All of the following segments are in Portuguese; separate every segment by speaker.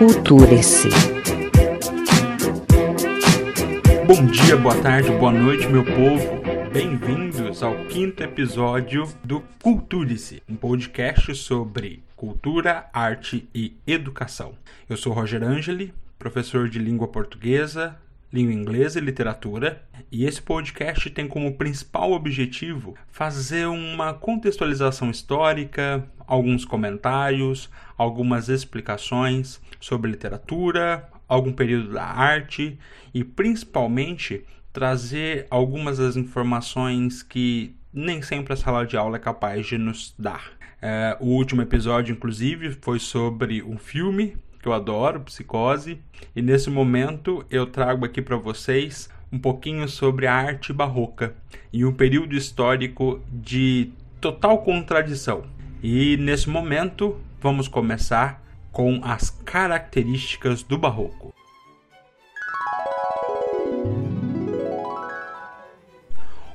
Speaker 1: Culture-se.
Speaker 2: Bom dia, boa tarde, boa noite, meu povo. Bem-vindos ao quinto episódio do Culture-se, um podcast sobre cultura, arte e educação. Eu sou Roger Angeli, professor de língua portuguesa, língua inglesa e literatura, e esse podcast tem como principal objetivo fazer uma contextualização histórica, alguns comentários, algumas explicações sobre literatura, algum período da arte e principalmente trazer algumas das informações que nem sempre a sala de aula é capaz de nos dar. É, o último episódio, inclusive, foi sobre um filme que eu adoro, Psicose, e nesse momento eu trago aqui para vocês um pouquinho sobre a arte barroca e um período histórico de total contradição. E nesse momento vamos começar com as características do barroco.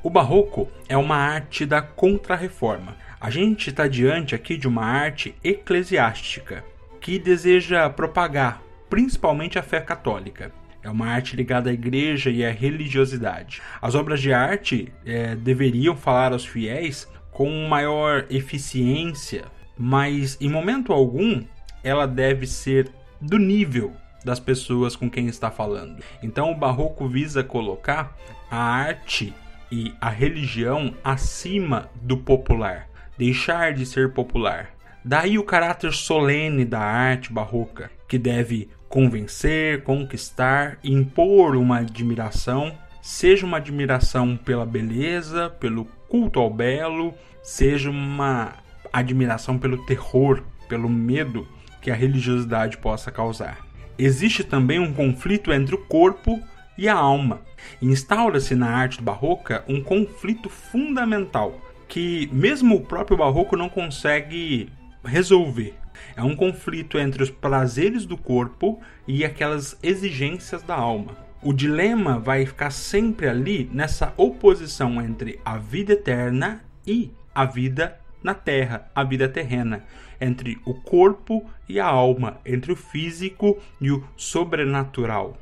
Speaker 2: O barroco é uma arte da contrarreforma. A gente está diante aqui de uma arte eclesiástica que deseja propagar principalmente a fé católica. É uma arte ligada à igreja e à religiosidade. As obras de arte é, deveriam falar aos fiéis com maior eficiência, mas em momento algum ela deve ser do nível das pessoas com quem está falando. Então o barroco visa colocar a arte e a religião acima do popular, deixar de ser popular. Daí o caráter solene da arte barroca, que deve convencer, conquistar, impor uma admiração, seja uma admiração pela beleza, pelo culto ao belo, seja uma admiração pelo terror, pelo medo que a religiosidade possa causar. Existe também um conflito entre o corpo e a alma. Instaura-se na arte barroca um conflito fundamental que mesmo o próprio barroco não consegue resolver. É um conflito entre os prazeres do corpo e aquelas exigências da alma. O dilema vai ficar sempre ali nessa oposição entre a vida eterna e a vida na terra, a vida terrena, entre o corpo e a alma, entre o físico e o sobrenatural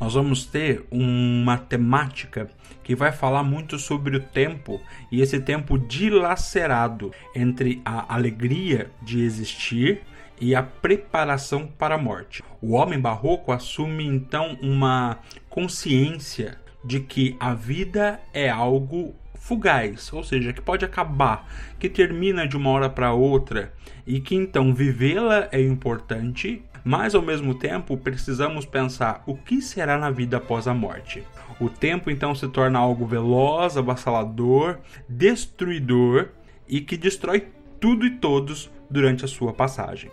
Speaker 2: nós vamos ter uma temática que vai falar muito sobre o tempo e esse tempo dilacerado entre a alegria de existir e a preparação para a morte. O homem barroco assume então uma consciência de que a vida é algo fugaz, ou seja, que pode acabar, que termina de uma hora para outra e que então vivê-la é importante mas ao mesmo tempo precisamos pensar o que será na vida após a morte. O tempo então se torna algo veloz, avassalador, destruidor e que destrói tudo e todos durante a sua passagem.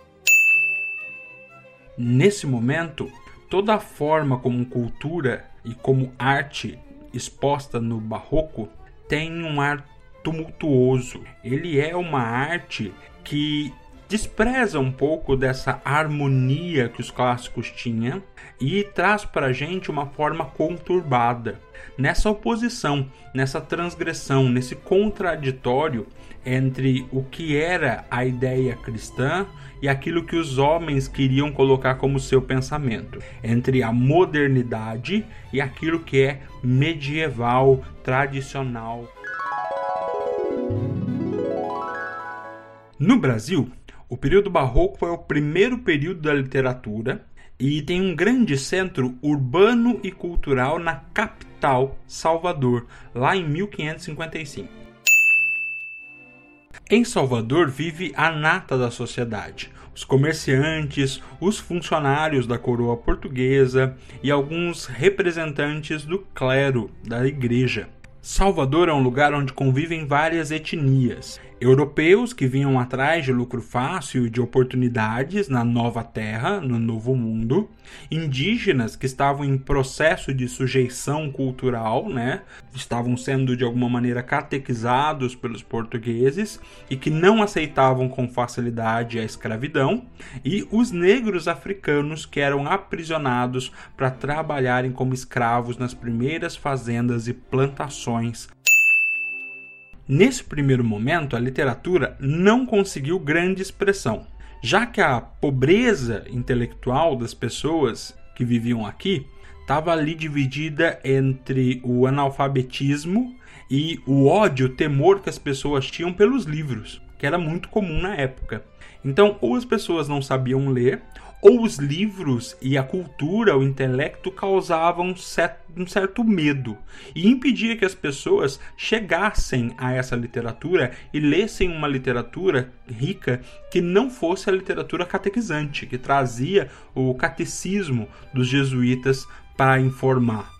Speaker 2: Nesse momento, toda a forma como cultura e como arte exposta no barroco tem um ar tumultuoso. Ele é uma arte que despreza um pouco dessa harmonia que os clássicos tinham e traz para a gente uma forma conturbada. Nessa oposição, nessa transgressão, nesse contraditório entre o que era a ideia cristã e aquilo que os homens queriam colocar como seu pensamento, entre a modernidade e aquilo que é medieval, tradicional. No Brasil, o período barroco é o primeiro período da literatura e tem um grande centro urbano e cultural na capital, Salvador, lá em 1555. Em Salvador vive a nata da sociedade, os comerciantes, os funcionários da coroa portuguesa e alguns representantes do clero da igreja. Salvador é um lugar onde convivem várias etnias. Europeus que vinham atrás de lucro fácil e de oportunidades na nova terra, no novo mundo, indígenas que estavam em processo de sujeição cultural, né? Estavam sendo de alguma maneira catequizados pelos portugueses e que não aceitavam com facilidade a escravidão, e os negros africanos que eram aprisionados para trabalharem como escravos nas primeiras fazendas e plantações Nesse primeiro momento, a literatura não conseguiu grande expressão, já que a pobreza intelectual das pessoas que viviam aqui estava ali dividida entre o analfabetismo e o ódio, o temor que as pessoas tinham pelos livros, que era muito comum na época. Então, ou as pessoas não sabiam ler, ou os livros e a cultura, o intelecto causavam um certo medo e impedia que as pessoas chegassem a essa literatura e lessem uma literatura rica que não fosse a literatura catequizante, que trazia o catecismo dos jesuítas para informar.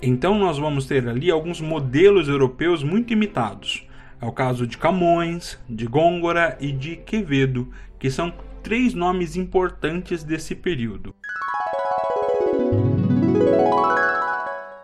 Speaker 2: Então nós vamos ter ali alguns modelos europeus muito imitados. É o caso de Camões, de Gôngora e de Quevedo, que são três nomes importantes desse período.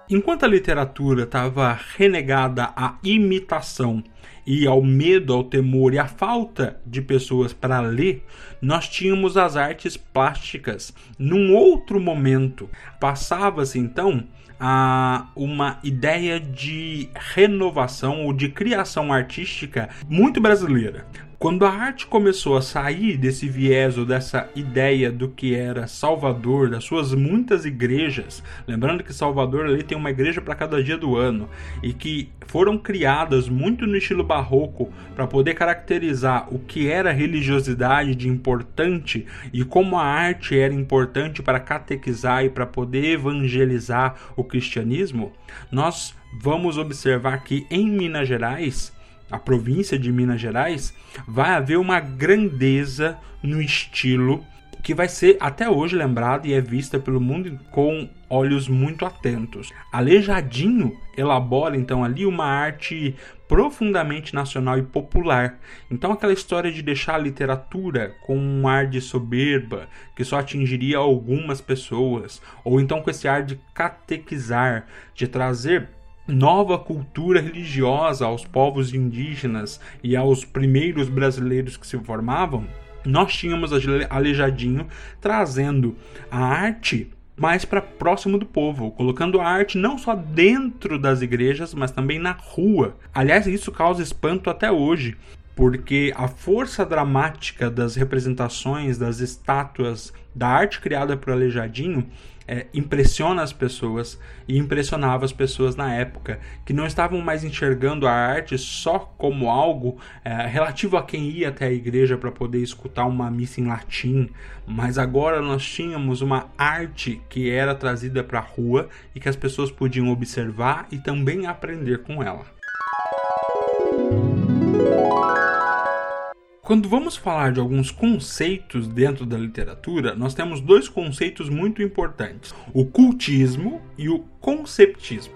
Speaker 2: Enquanto a literatura estava renegada à imitação e ao medo, ao temor e à falta de pessoas para ler, nós tínhamos as artes plásticas. Num outro momento, passava-se então a uma ideia de renovação ou de criação artística muito brasileira. Quando a arte começou a sair desse viés ou dessa ideia do que era Salvador, das suas muitas igrejas, lembrando que Salvador ali tem uma igreja para cada dia do ano e que foram criadas muito no estilo barroco para poder caracterizar o que era religiosidade de importante e como a arte era importante para catequizar e para poder evangelizar o cristianismo, nós vamos observar que em Minas Gerais a província de Minas Gerais, vai haver uma grandeza no estilo que vai ser até hoje lembrada e é vista pelo mundo com olhos muito atentos. Aleijadinho elabora então ali uma arte profundamente nacional e popular. Então aquela história de deixar a literatura com um ar de soberba que só atingiria algumas pessoas, ou então com esse ar de catequizar, de trazer nova cultura religiosa aos povos indígenas e aos primeiros brasileiros que se formavam, nós tínhamos Aleijadinho trazendo a arte mais para próximo do povo, colocando a arte não só dentro das igrejas, mas também na rua. Aliás, isso causa espanto até hoje, porque a força dramática das representações, das estátuas, da arte criada por Aleijadinho é, impressiona as pessoas e impressionava as pessoas na época, que não estavam mais enxergando a arte só como algo é, relativo a quem ia até a igreja para poder escutar uma missa em latim, mas agora nós tínhamos uma arte que era trazida para a rua e que as pessoas podiam observar e também aprender com ela. Quando vamos falar de alguns conceitos dentro da literatura, nós temos dois conceitos muito importantes: o cultismo e o conceptismo.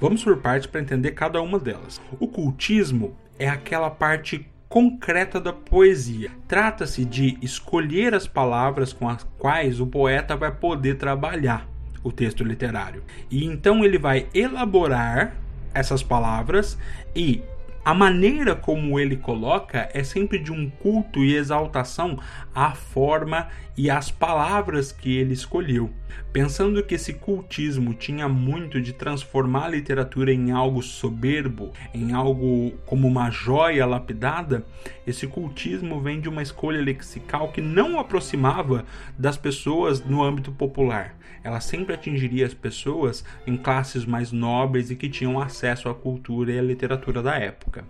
Speaker 2: Vamos por partes para entender cada uma delas. O cultismo é aquela parte concreta da poesia. Trata-se de escolher as palavras com as quais o poeta vai poder trabalhar o texto literário. E então ele vai elaborar essas palavras e a maneira como ele coloca é sempre de um culto e exaltação à forma e às palavras que ele escolheu. Pensando que esse cultismo tinha muito de transformar a literatura em algo soberbo, em algo como uma joia lapidada, esse cultismo vem de uma escolha lexical que não o aproximava das pessoas no âmbito popular. Ela sempre atingiria as pessoas em classes mais nobres e que tinham acesso à cultura e à literatura da época.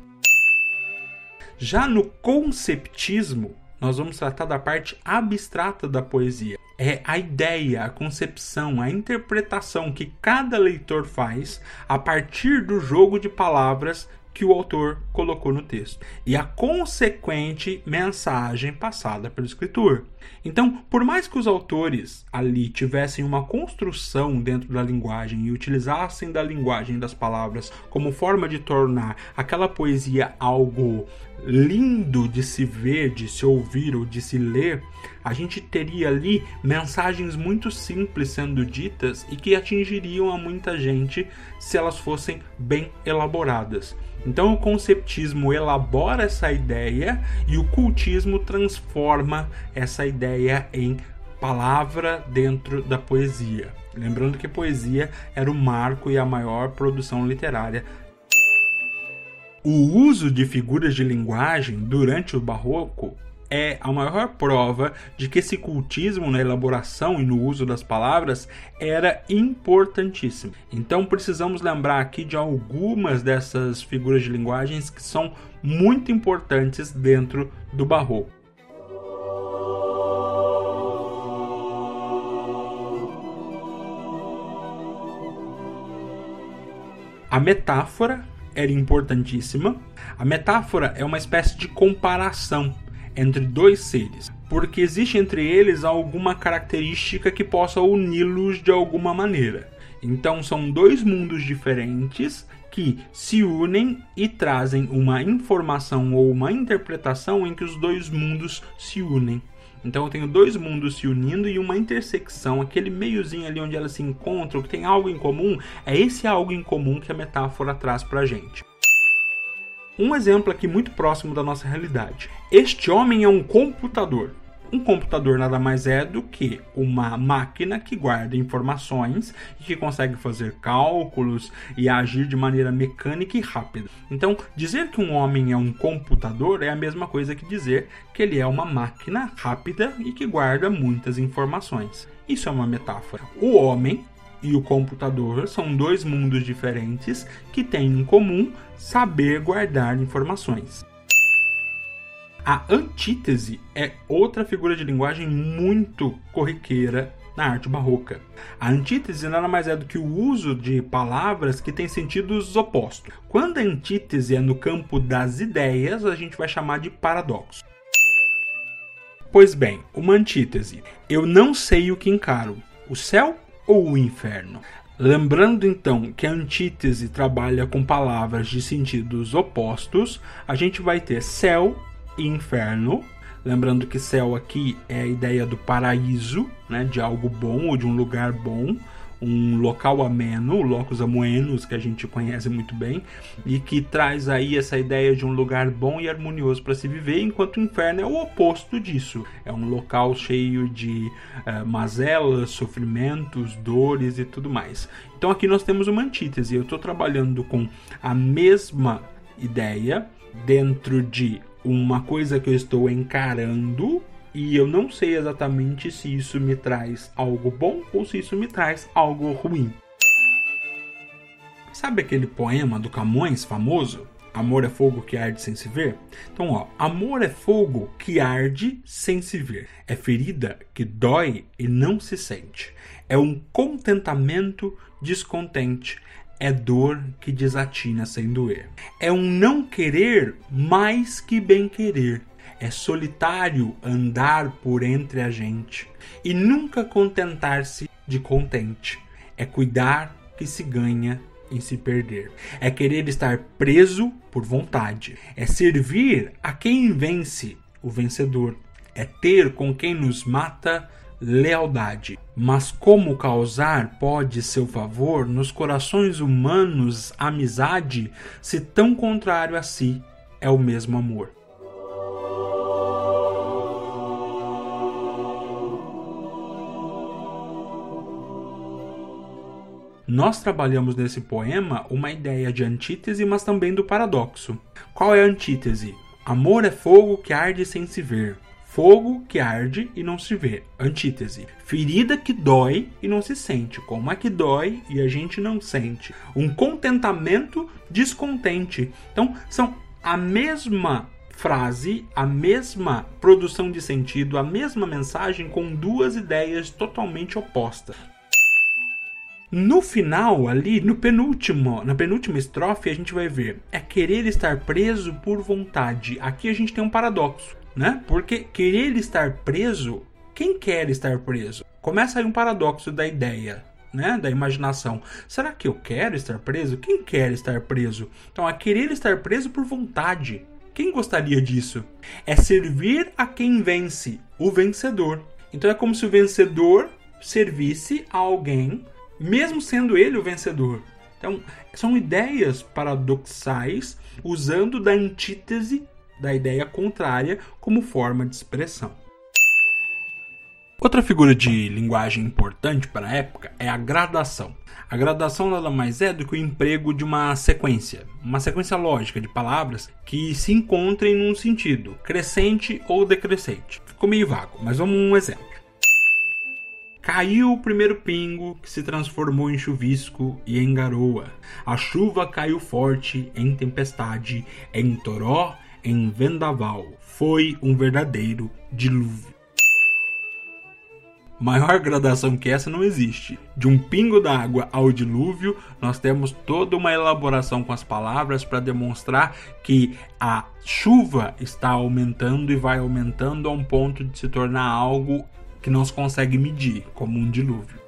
Speaker 2: Já no conceptismo, nós vamos tratar da parte abstrata da poesia. É a ideia, a concepção, a interpretação que cada leitor faz a partir do jogo de palavras que o autor colocou no texto e a consequente mensagem passada pelo escritor. Então, por mais que os autores ali tivessem uma construção dentro da linguagem e utilizassem da linguagem das palavras como forma de tornar aquela poesia algo lindo de se ver, de se ouvir ou de se ler, a gente teria ali mensagens muito simples sendo ditas e que atingiriam a muita gente se elas fossem bem elaboradas. Então o conceptismo elabora essa ideia e o cultismo transforma essa ideia em palavra dentro da poesia. Lembrando que poesia era o marco e a maior produção literária o uso de figuras de linguagem durante o Barroco é a maior prova de que esse cultismo na elaboração e no uso das palavras era importantíssimo. Então precisamos lembrar aqui de algumas dessas figuras de linguagens que são muito importantes dentro do Barroco. A metáfora era importantíssima. A metáfora é uma espécie de comparação entre dois seres, porque existe entre eles alguma característica que possa uni-los de alguma maneira. Então são dois mundos diferentes que se unem e trazem uma informação ou uma interpretação em que os dois mundos se unem. Então eu tenho dois mundos se unindo e uma intersecção, aquele meiozinho ali onde elas se encontram, que tem algo em comum, é esse algo em comum que a metáfora traz pra gente. Um exemplo aqui muito próximo da nossa realidade. Este homem é um computador. Um computador nada mais é do que uma máquina que guarda informações e que consegue fazer cálculos e agir de maneira mecânica e rápida. Então, dizer que um homem é um computador é a mesma coisa que dizer que ele é uma máquina rápida e que guarda muitas informações. Isso é uma metáfora. O homem e o computador são dois mundos diferentes que têm em comum saber guardar informações. A antítese é outra figura de linguagem muito corriqueira na arte barroca. A antítese nada mais é do que o uso de palavras que têm sentidos opostos. Quando a antítese é no campo das ideias, a gente vai chamar de paradoxo. Pois bem, uma antítese. Eu não sei o que encaro, o céu ou o inferno. Lembrando então que a antítese trabalha com palavras de sentidos opostos, a gente vai ter céu e inferno. Lembrando que céu aqui é a ideia do paraíso, né, de algo bom ou de um lugar bom, um local ameno, locus amoenos, que a gente conhece muito bem, e que traz aí essa ideia de um lugar bom e harmonioso para se viver, enquanto o inferno é o oposto disso. É um local cheio de uh, mazelas, sofrimentos, dores e tudo mais. Então aqui nós temos uma antítese. Eu estou trabalhando com a mesma ideia dentro de uma coisa que eu estou encarando e eu não sei exatamente se isso me traz algo bom ou se isso me traz algo ruim. Sabe aquele poema do Camões famoso? Amor é fogo que arde sem se ver? Então, ó, amor é fogo que arde sem se ver. É ferida que dói e não se sente. É um contentamento descontente é dor que desatina sem doer. É um não querer mais que bem querer. É solitário andar por entre a gente e nunca contentar-se de contente. É cuidar que se ganha em se perder. É querer estar preso por vontade. É servir a quem vence, o vencedor. É ter com quem nos mata lealdade. Mas como causar pode seu favor nos corações humanos amizade, se tão contrário a si é o mesmo amor? Nós trabalhamos nesse poema uma ideia de antítese, mas também do paradoxo. Qual é a antítese? Amor é fogo que arde sem se ver. Fogo que arde e não se vê. Antítese. Ferida que dói e não se sente. Como é que dói e a gente não sente? Um contentamento descontente. Então, são a mesma frase, a mesma produção de sentido, a mesma mensagem com duas ideias totalmente opostas. No final, ali, no penúltimo, na penúltima estrofe, a gente vai ver é querer estar preso por vontade. Aqui a gente tem um paradoxo, né? Porque querer estar preso, quem quer estar preso? Começa aí um paradoxo da ideia, né, da imaginação. Será que eu quero estar preso? Quem quer estar preso? Então, a querer estar preso por vontade. Quem gostaria disso? É servir a quem vence, o vencedor. Então é como se o vencedor servisse a alguém mesmo sendo ele o vencedor. Então, são ideias paradoxais usando da antítese da ideia contrária como forma de expressão. Outra figura de linguagem importante para a época é a gradação. A gradação nada mais é do que o emprego de uma sequência, uma sequência lógica de palavras que se encontrem num sentido crescente ou decrescente. Ficou meio vago, mas vamos um exemplo. Caiu o primeiro pingo que se transformou em chuvisco e em garoa. A chuva caiu forte em tempestade, em toró, em vendaval. Foi um verdadeiro dilúvio. Maior gradação que essa não existe. De um pingo d'água ao dilúvio, nós temos toda uma elaboração com as palavras para demonstrar que a chuva está aumentando e vai aumentando a um ponto de se tornar algo que não se consegue medir, como um dilúvio.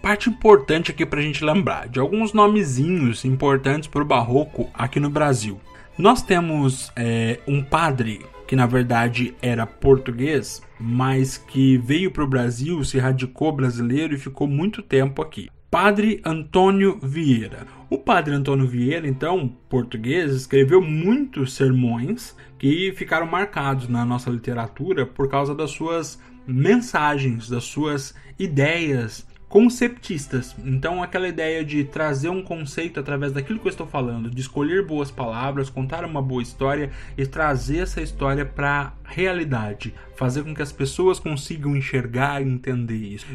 Speaker 2: Parte importante aqui para a gente lembrar de alguns nomezinhos importantes para o barroco aqui no Brasil. Nós temos é, um padre que na verdade era português, mas que veio para o Brasil, se radicou brasileiro e ficou muito tempo aqui. Padre Antônio Vieira. O Padre Antônio Vieira, então, português, escreveu muitos sermões que ficaram marcados na nossa literatura por causa das suas mensagens, das suas ideias conceptistas. Então, aquela ideia de trazer um conceito através daquilo que eu estou falando, de escolher boas palavras, contar uma boa história e trazer essa história para a realidade, fazer com que as pessoas consigam enxergar e entender isso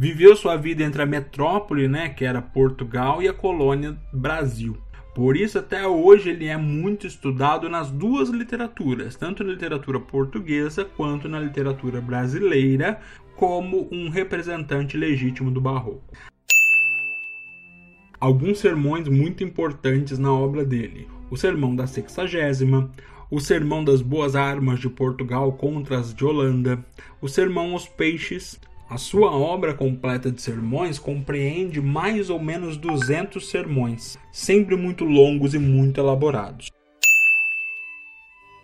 Speaker 2: viveu sua vida entre a metrópole, né, que era Portugal, e a colônia Brasil. Por isso, até hoje, ele é muito estudado nas duas literaturas, tanto na literatura portuguesa quanto na literatura brasileira, como um representante legítimo do Barroco. Alguns sermões muito importantes na obra dele: o Sermão da Sexagésima, o Sermão das Boas Armas de Portugal contra as de Holanda, o Sermão aos Peixes, a sua obra completa de sermões compreende mais ou menos 200 sermões, sempre muito longos e muito elaborados.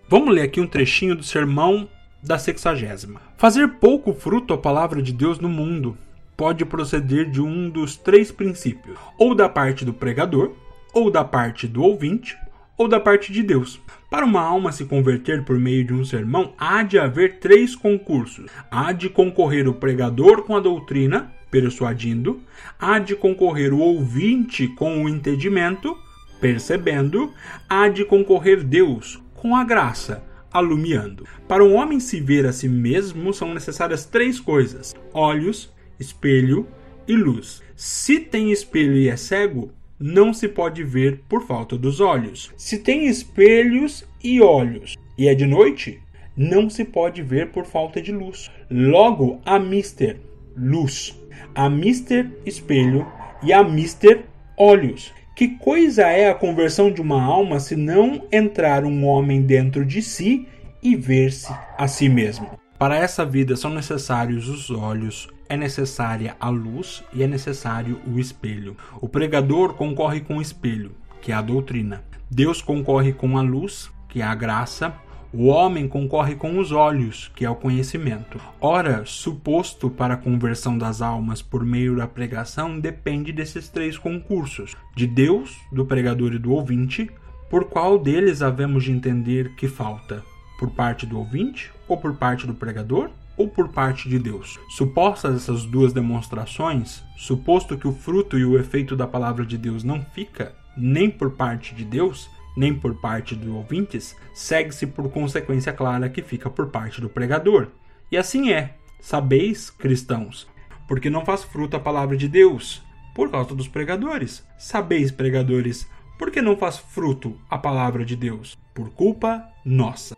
Speaker 2: Vamos ler aqui um trechinho do sermão da sexagésima. Fazer pouco fruto à palavra de Deus no mundo pode proceder de um dos três princípios, ou da parte do pregador, ou da parte do ouvinte, ou da parte de Deus. Para uma alma se converter por meio de um sermão, há de haver três concursos. Há de concorrer o pregador com a doutrina, persuadindo, há de concorrer o ouvinte com o entendimento, percebendo, há de concorrer Deus com a graça, alumiando. Para um homem se ver a si mesmo, são necessárias três coisas: olhos, espelho e luz. Se tem espelho e é cego, não se pode ver por falta dos olhos. Se tem espelhos e olhos e é de noite, não se pode ver por falta de luz. Logo, a mister luz, a mister espelho e a mister olhos. Que coisa é a conversão de uma alma se não entrar um homem dentro de si e ver-se a si mesmo? Para essa vida são necessários os olhos, é necessária a luz e é necessário o espelho. O pregador concorre com o espelho, que é a doutrina. Deus concorre com a luz, que é a graça. O homem concorre com os olhos, que é o conhecimento. Ora, suposto para a conversão das almas por meio da pregação depende desses três concursos: de Deus, do pregador e do ouvinte. Por qual deles havemos de entender que falta? Por parte do ouvinte ou por parte do pregador? Ou por parte de Deus. Supostas essas duas demonstrações, suposto que o fruto e o efeito da palavra de Deus não fica nem por parte de Deus, nem por parte dos ouvintes, segue-se por consequência clara que fica por parte do pregador. E assim é. Sabeis, cristãos, porque não faz fruto a palavra de Deus, por causa dos pregadores. Sabeis, pregadores, porque não faz fruto a palavra de Deus, por culpa nossa.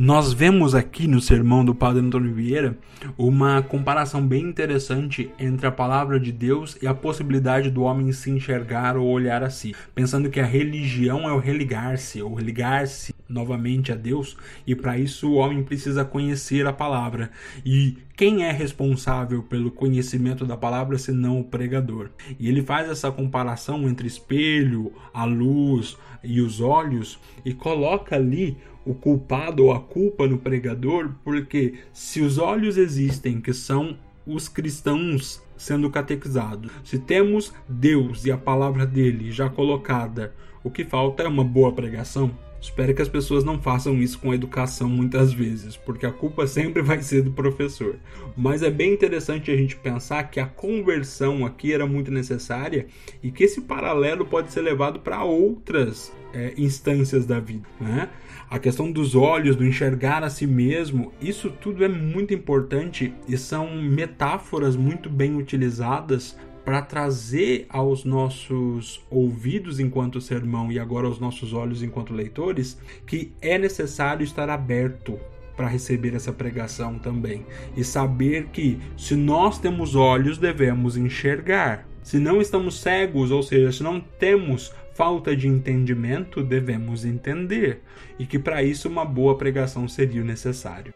Speaker 2: Nós vemos aqui no sermão do Padre Antônio Vieira uma comparação bem interessante entre a palavra de Deus e a possibilidade do homem se enxergar ou olhar a si, pensando que a religião é o religar-se ou religar-se novamente a Deus, e para isso o homem precisa conhecer a palavra. E quem é responsável pelo conhecimento da palavra senão o pregador? E ele faz essa comparação entre espelho, a luz e os olhos e coloca ali o culpado ou a culpa no pregador, porque se os olhos existem, que são os cristãos sendo catequizados, se temos Deus e a palavra dele já colocada, o que falta é uma boa pregação. Espero que as pessoas não façam isso com a educação muitas vezes, porque a culpa sempre vai ser do professor. Mas é bem interessante a gente pensar que a conversão aqui era muito necessária e que esse paralelo pode ser levado para outras é, instâncias da vida. Né? A questão dos olhos, do enxergar a si mesmo, isso tudo é muito importante e são metáforas muito bem utilizadas para trazer aos nossos ouvidos enquanto sermão e agora aos nossos olhos enquanto leitores que é necessário estar aberto para receber essa pregação também e saber que se nós temos olhos devemos enxergar. Se não estamos cegos, ou seja, se não temos falta de entendimento, devemos entender e que para isso uma boa pregação seria necessário.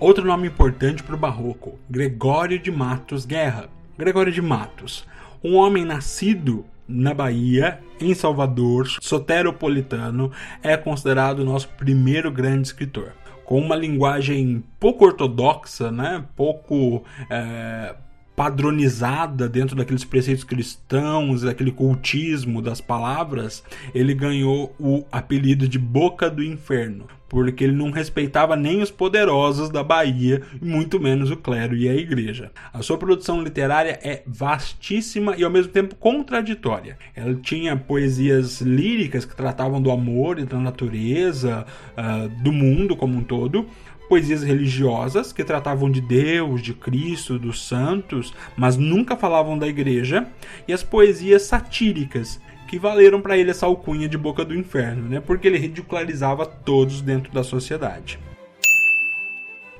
Speaker 2: Outro nome importante para o Barroco, Gregório de Matos Guerra. Gregório de Matos, um homem nascido na Bahia, em Salvador, soteropolitano, é considerado o nosso primeiro grande escritor. Com uma linguagem pouco ortodoxa, né? pouco é, padronizada dentro daqueles preceitos cristãos, daquele cultismo das palavras, ele ganhou o apelido de Boca do Inferno, porque ele não respeitava nem os poderosos da Bahia, muito menos o clero e a igreja. A sua produção literária é vastíssima e ao mesmo tempo contraditória. Ela tinha poesias líricas que tratavam do amor e da natureza, uh, do mundo como um todo, poesias religiosas que tratavam de Deus, de Cristo, dos santos, mas nunca falavam da igreja, e as poesias satíricas que valeram para ele essa alcunha de boca do inferno, né? Porque ele ridicularizava todos dentro da sociedade.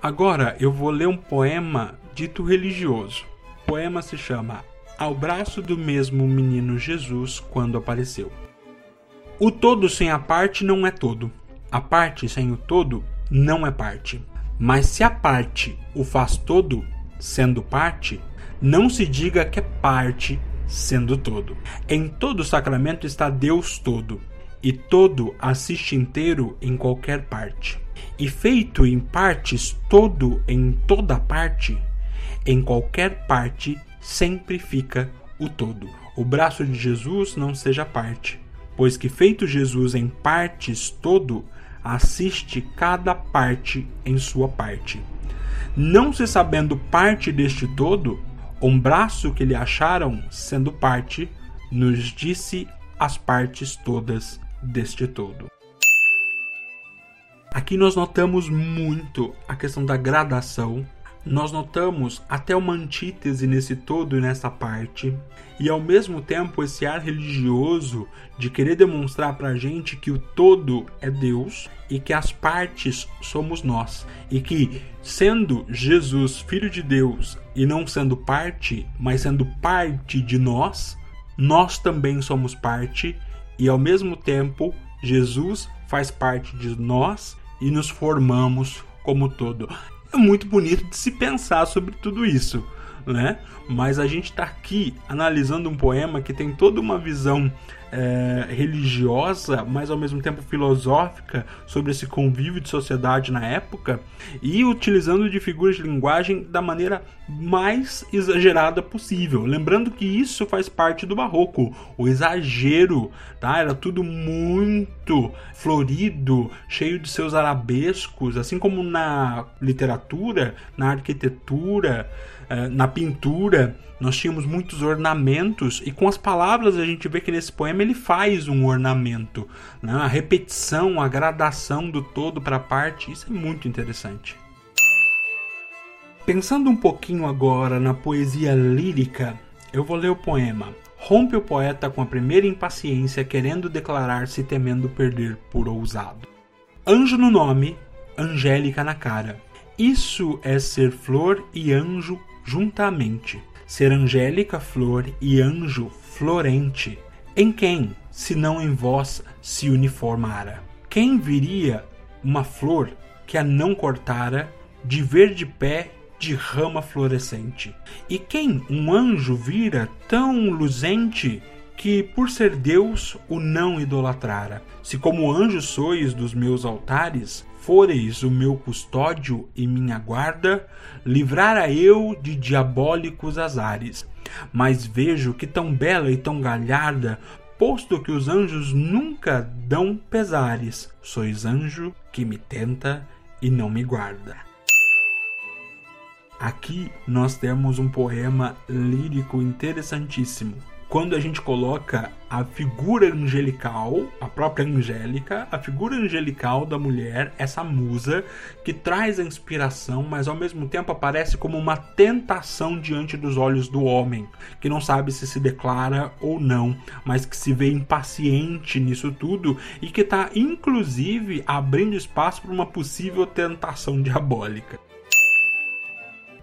Speaker 2: Agora eu vou ler um poema dito religioso. O poema se chama Ao braço do mesmo menino Jesus quando apareceu. O todo sem a parte não é todo. A parte sem o todo não é parte. Mas se a parte o faz todo, sendo parte, não se diga que é parte sendo todo. Em todo sacramento está Deus todo, e todo assiste inteiro em qualquer parte. E feito em partes todo em toda parte, em qualquer parte sempre fica o todo. O braço de Jesus não seja parte, pois que feito Jesus em partes todo, assiste cada parte em sua parte. Não se sabendo parte deste todo, um braço que lhe acharam, sendo parte, nos disse as partes todas deste todo. Aqui nós notamos muito a questão da gradação nós notamos até uma antítese nesse todo e nessa parte, e ao mesmo tempo esse ar religioso de querer demonstrar para a gente que o todo é Deus e que as partes somos nós, e que sendo Jesus filho de Deus e não sendo parte, mas sendo parte de nós, nós também somos parte, e ao mesmo tempo Jesus faz parte de nós e nos formamos como todo é muito bonito de se pensar sobre tudo isso, né? Mas a gente está aqui analisando um poema que tem toda uma visão é, religiosa, mas ao mesmo tempo filosófica sobre esse convívio de sociedade na época e utilizando de figuras de linguagem da maneira mais exagerada possível. Lembrando que isso faz parte do barroco, o exagero, tá? Era tudo muito florido, cheio de seus arabescos, assim como na literatura, na arquitetura, na pintura nós tínhamos muitos ornamentos e com as palavras a gente vê que nesse poema ele faz um ornamento, né? a repetição, a gradação do todo para a parte, isso é muito interessante. Pensando um pouquinho agora na poesia lírica, eu vou ler o poema rompe o poeta com a primeira impaciência, querendo declarar-se temendo perder por ousado. Anjo no nome, Angélica na cara. Isso é ser flor e anjo juntamente. Ser angélica flor e anjo florente. Em quem, se não em vós, se uniformara? Quem viria uma flor que a não cortara, de verde pé de rama florescente? E quem um anjo vira tão luzente que, por ser Deus, o não idolatrara? Se como anjo sois dos meus altares, foreis o meu custódio e minha guarda, livrara eu de diabólicos azares. Mas vejo que tão bela e tão galharda, posto que os anjos nunca dão pesares, sois anjo que me tenta e não me guarda. Aqui nós temos um poema lírico interessantíssimo quando a gente coloca a figura angelical, a própria Angélica, a figura angelical da mulher, essa musa que traz a inspiração, mas ao mesmo tempo aparece como uma tentação diante dos olhos do homem, que não sabe se se declara ou não, mas que se vê impaciente nisso tudo e que está inclusive abrindo espaço para uma possível tentação diabólica.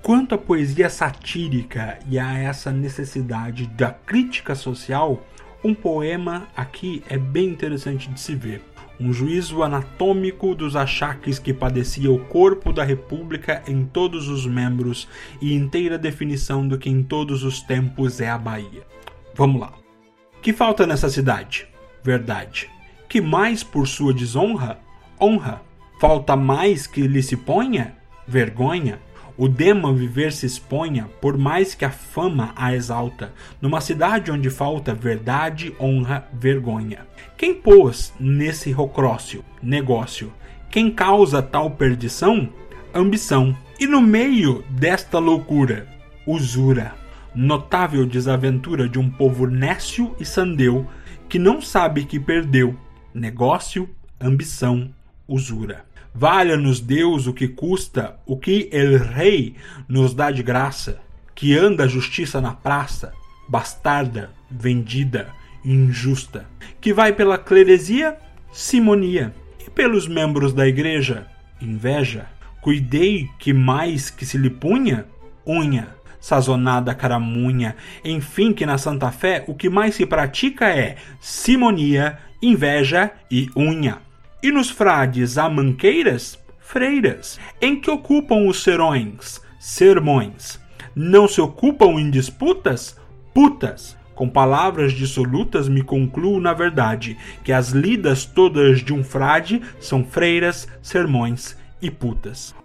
Speaker 2: Quanto à poesia satírica e a essa necessidade da crítica social, um poema aqui é bem interessante de se ver. Um juízo anatômico dos achaques que padecia o corpo da República em todos os membros e inteira definição do que em todos os tempos é a Bahia. Vamos lá. Que falta nessa cidade? Verdade. Que mais por sua desonra? Honra. Falta mais que lhe se ponha? Vergonha o dema viver se exponha, por mais que a fama a exalta, numa cidade onde falta verdade, honra, vergonha. Quem pôs nesse rocrócio, negócio? Quem causa tal perdição? Ambição. E no meio desta loucura, usura. Notável desaventura de um povo nécio e sandeu, que não sabe que perdeu. Negócio, ambição, usura. Valha-nos Deus o que custa, o que el rei nos dá de graça, que anda a justiça na praça, bastarda, vendida, injusta, que vai pela cleresia, simonia, e pelos membros da igreja, inveja. Cuidei que mais que se lhe punha, unha, sazonada caramunha, enfim que na Santa Fé o que mais se pratica é simonia, inveja e unha. E nos frades há manqueiras, freiras, em que ocupam os serões, sermões. Não se ocupam em disputas, putas. Com palavras dissolutas me concluo na verdade que as lidas todas de um frade são freiras, sermões e putas.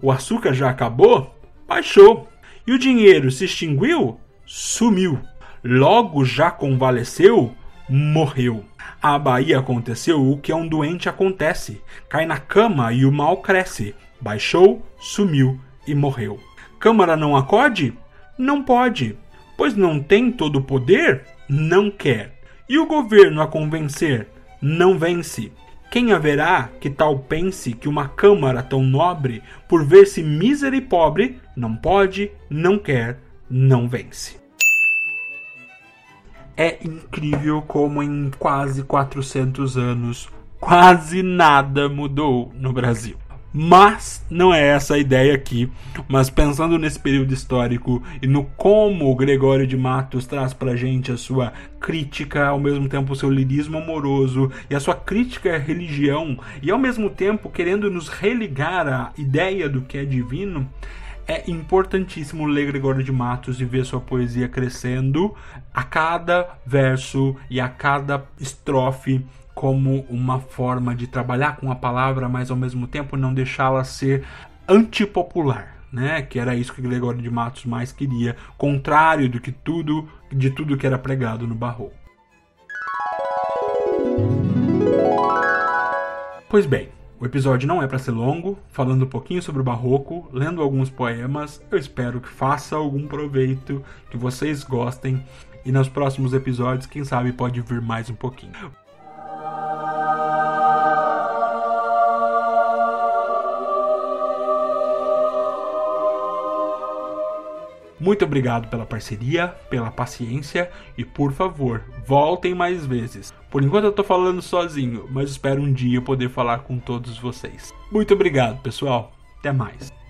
Speaker 2: O açúcar já acabou? Baixou. E o dinheiro se extinguiu? Sumiu. Logo já convalesceu? Morreu. A Bahia aconteceu o que a um doente acontece: cai na cama e o mal cresce. Baixou, sumiu e morreu. Câmara não acode? Não pode, pois não tem todo o poder? Não quer. E o governo a convencer? Não vence. Quem haverá que tal pense que uma Câmara tão nobre, por ver-se mísera e pobre, não pode, não quer, não vence? É incrível como em quase 400 anos quase nada mudou no Brasil. Mas não é essa a ideia aqui. Mas pensando nesse período histórico e no como o Gregório de Matos traz pra gente a sua crítica, ao mesmo tempo o seu lirismo amoroso e a sua crítica à religião, e ao mesmo tempo querendo nos religar à ideia do que é divino, é importantíssimo ler Gregório de Matos e ver sua poesia crescendo a cada verso e a cada estrofe como uma forma de trabalhar com a palavra, mas ao mesmo tempo não deixá-la ser antipopular. Né, que era isso que Gregório de Matos mais queria, contrário do que tudo, de tudo que era pregado no Barroco. Pois bem, o episódio não é para ser longo, falando um pouquinho sobre o barroco, lendo alguns poemas. Eu espero que faça algum proveito, que vocês gostem e nos próximos episódios, quem sabe pode vir mais um pouquinho. Muito obrigado pela parceria, pela paciência e por favor, voltem mais vezes. Por enquanto eu tô falando sozinho, mas espero um dia poder falar com todos vocês. Muito obrigado, pessoal. Até mais.